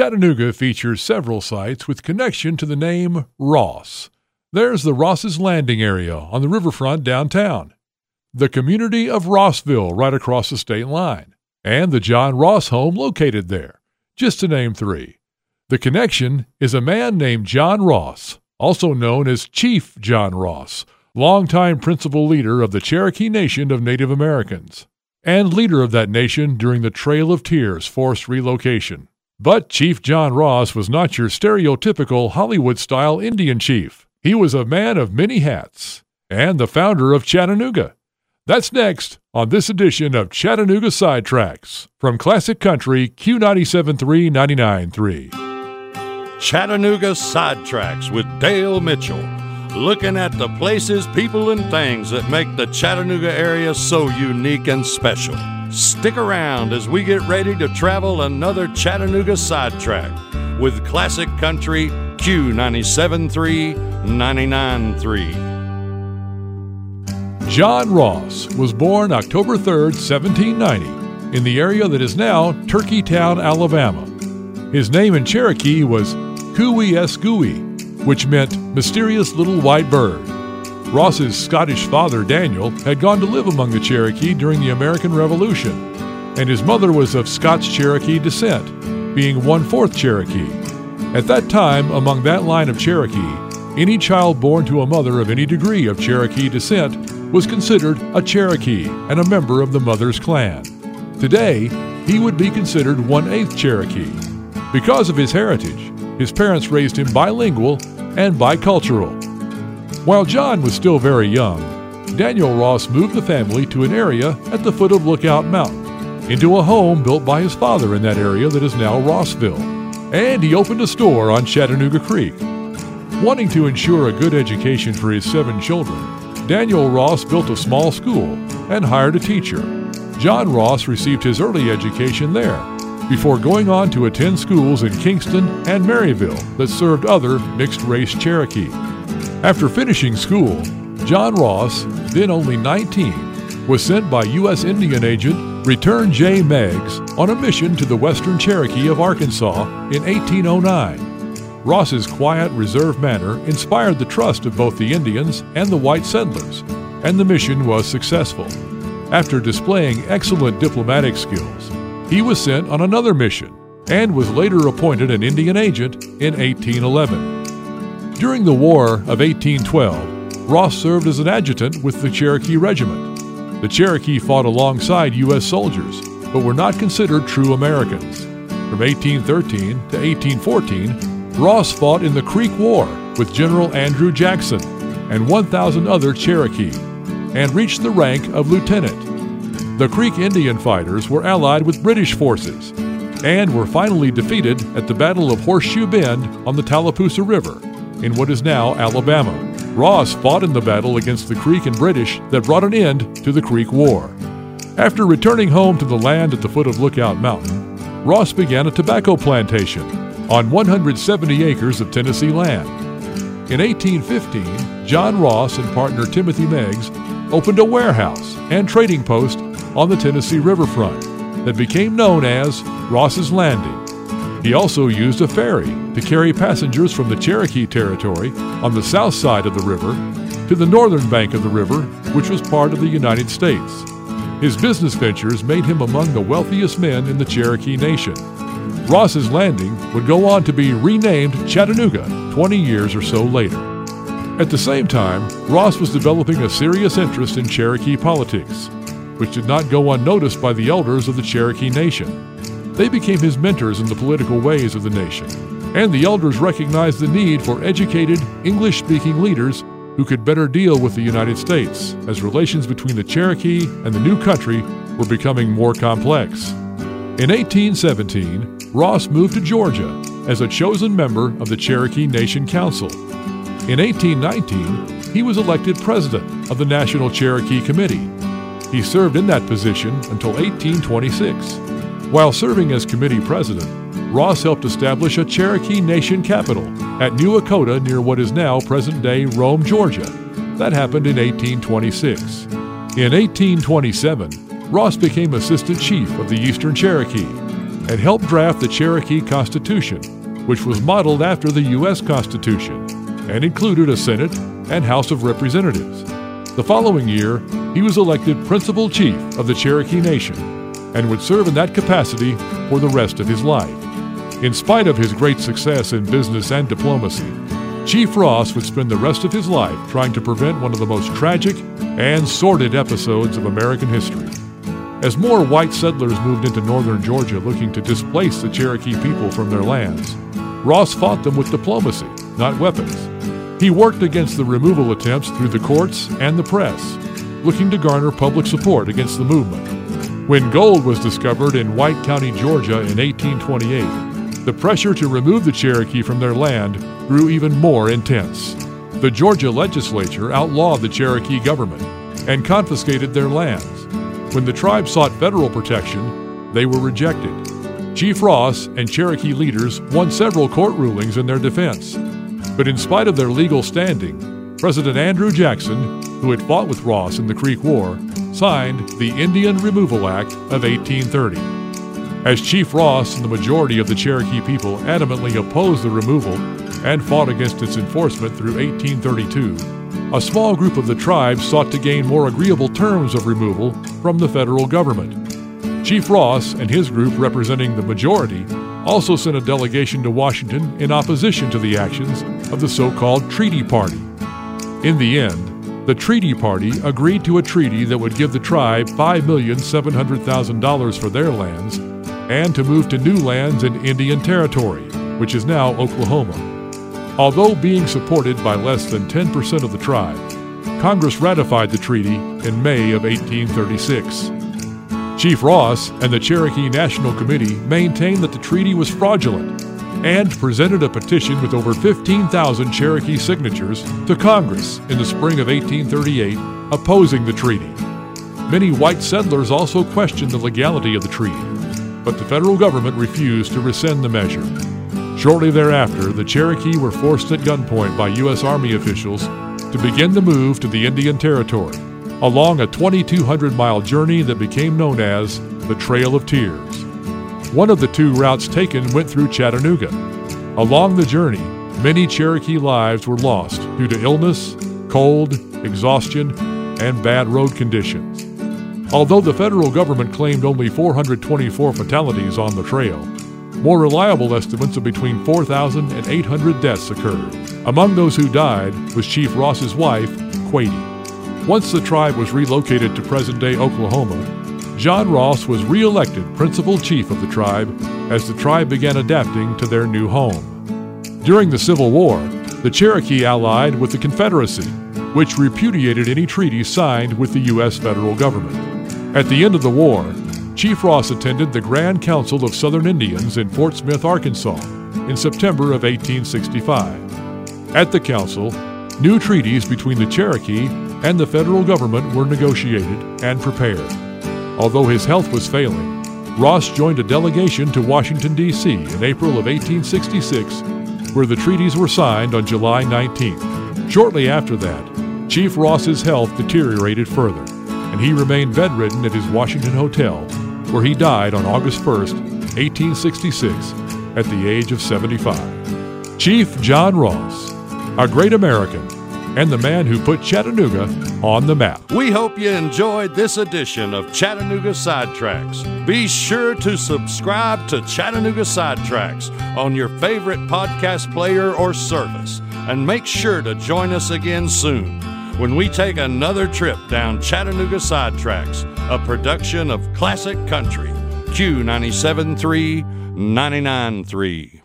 Chattanooga features several sites with connection to the name Ross. There's the Ross's Landing area on the riverfront downtown, the community of Rossville right across the state line, and the John Ross home located there, just to name three. The connection is a man named John Ross, also known as Chief John Ross, longtime principal leader of the Cherokee Nation of Native Americans, and leader of that nation during the Trail of Tears forced relocation. But Chief John Ross was not your stereotypical Hollywood style Indian chief. He was a man of many hats and the founder of Chattanooga. That's next on this edition of Chattanooga Sidetracks from Classic Country Q97.3 99.3. Chattanooga Sidetracks with Dale Mitchell. Looking at the places, people, and things that make the Chattanooga area so unique and special. Stick around as we get ready to travel another Chattanooga sidetrack with Classic Country Q97.3 99.3. John Ross was born October 3, 1790, in the area that is now Turkeytown, Alabama. His name in Cherokee was Kuwiesgui, which meant mysterious little white bird. Ross's Scottish father, Daniel, had gone to live among the Cherokee during the American Revolution, and his mother was of Scots Cherokee descent, being one fourth Cherokee. At that time, among that line of Cherokee, any child born to a mother of any degree of Cherokee descent was considered a Cherokee and a member of the mother's clan. Today, he would be considered one eighth Cherokee. Because of his heritage, his parents raised him bilingual and bicultural. While John was still very young, Daniel Ross moved the family to an area at the foot of Lookout Mountain, into a home built by his father in that area that is now Rossville, and he opened a store on Chattanooga Creek. Wanting to ensure a good education for his seven children, Daniel Ross built a small school and hired a teacher. John Ross received his early education there before going on to attend schools in Kingston and Maryville that served other mixed race Cherokee. After finishing school, John Ross, then only 19, was sent by U.S. Indian agent Return J. Meigs on a mission to the western Cherokee of Arkansas in 1809. Ross's quiet, reserved manner inspired the trust of both the Indians and the white settlers, and the mission was successful. After displaying excellent diplomatic skills, he was sent on another mission and was later appointed an Indian agent in 1811. During the War of 1812, Ross served as an adjutant with the Cherokee Regiment. The Cherokee fought alongside U.S. soldiers, but were not considered true Americans. From 1813 to 1814, Ross fought in the Creek War with General Andrew Jackson and 1,000 other Cherokee, and reached the rank of lieutenant. The Creek Indian fighters were allied with British forces and were finally defeated at the Battle of Horseshoe Bend on the Tallapoosa River in what is now Alabama. Ross fought in the battle against the Creek and British that brought an end to the Creek War. After returning home to the land at the foot of Lookout Mountain, Ross began a tobacco plantation on 170 acres of Tennessee land. In 1815, John Ross and partner Timothy Meigs opened a warehouse and trading post on the Tennessee riverfront that became known as Ross's Landing. He also used a ferry to carry passengers from the Cherokee Territory on the south side of the river to the northern bank of the river, which was part of the United States. His business ventures made him among the wealthiest men in the Cherokee Nation. Ross's Landing would go on to be renamed Chattanooga 20 years or so later. At the same time, Ross was developing a serious interest in Cherokee politics, which did not go unnoticed by the elders of the Cherokee Nation. They became his mentors in the political ways of the nation, and the elders recognized the need for educated, English speaking leaders who could better deal with the United States as relations between the Cherokee and the new country were becoming more complex. In 1817, Ross moved to Georgia as a chosen member of the Cherokee Nation Council. In 1819, he was elected president of the National Cherokee Committee. He served in that position until 1826. While serving as committee president, Ross helped establish a Cherokee Nation capital at New Echota near what is now present day Rome, Georgia. That happened in 1826. In 1827, Ross became assistant chief of the Eastern Cherokee, and helped draft the Cherokee Constitution, which was modeled after the U.S. Constitution and included a Senate and House of Representatives. The following year, he was elected Principal Chief of the Cherokee Nation and would serve in that capacity for the rest of his life. In spite of his great success in business and diplomacy, Chief Ross would spend the rest of his life trying to prevent one of the most tragic and sordid episodes of American history. As more white settlers moved into northern Georgia looking to displace the Cherokee people from their lands, Ross fought them with diplomacy, not weapons. He worked against the removal attempts through the courts and the press, looking to garner public support against the movement. When gold was discovered in White County, Georgia in 1828, the pressure to remove the Cherokee from their land grew even more intense. The Georgia legislature outlawed the Cherokee government and confiscated their lands. When the tribe sought federal protection, they were rejected. Chief Ross and Cherokee leaders won several court rulings in their defense. But in spite of their legal standing, President Andrew Jackson, who had fought with Ross in the Creek War, signed the Indian Removal Act of 1830. As Chief Ross and the majority of the Cherokee people adamantly opposed the removal and fought against its enforcement through 1832, a small group of the tribe sought to gain more agreeable terms of removal from the federal government. Chief Ross and his group, representing the majority, also sent a delegation to Washington in opposition to the actions of the so called Treaty Party. In the end, the Treaty Party agreed to a treaty that would give the tribe $5,700,000 for their lands and to move to new lands in Indian Territory, which is now Oklahoma. Although being supported by less than 10% of the tribe, Congress ratified the treaty in May of 1836. Chief Ross and the Cherokee National Committee maintained that the treaty was fraudulent and presented a petition with over 15,000 Cherokee signatures to Congress in the spring of 1838 opposing the treaty. Many white settlers also questioned the legality of the treaty, but the federal government refused to rescind the measure. Shortly thereafter, the Cherokee were forced at gunpoint by U.S. Army officials to begin the move to the Indian Territory along a 2,200 mile journey that became known as the Trail of Tears. One of the two routes taken went through Chattanooga. Along the journey, many Cherokee lives were lost due to illness, cold, exhaustion, and bad road conditions. Although the federal government claimed only 424 fatalities on the trail, more reliable estimates of between 4,000 and 800 deaths occurred. Among those who died was Chief Ross's wife, Quatie. Once the tribe was relocated to present day Oklahoma, John Ross was re elected principal chief of the tribe as the tribe began adapting to their new home. During the Civil War, the Cherokee allied with the Confederacy, which repudiated any treaty signed with the U.S. federal government. At the end of the war, Chief Ross attended the Grand Council of Southern Indians in Fort Smith, Arkansas, in September of 1865. At the council, new treaties between the Cherokee and the federal government were negotiated and prepared. Although his health was failing, Ross joined a delegation to Washington, D.C. in April of 1866, where the treaties were signed on July 19th. Shortly after that, Chief Ross's health deteriorated further, and he remained bedridden at his Washington hotel where he died on August 1, 1866, at the age of 75. Chief John Ross, a great American, and the man who put Chattanooga on the map. We hope you enjoyed this edition of Chattanooga Sidetracks. Be sure to subscribe to Chattanooga Sidetracks on your favorite podcast player or service, and make sure to join us again soon when we take another trip down Chattanooga Sidetracks, a production of Classic Country, Q97.3, 99.3.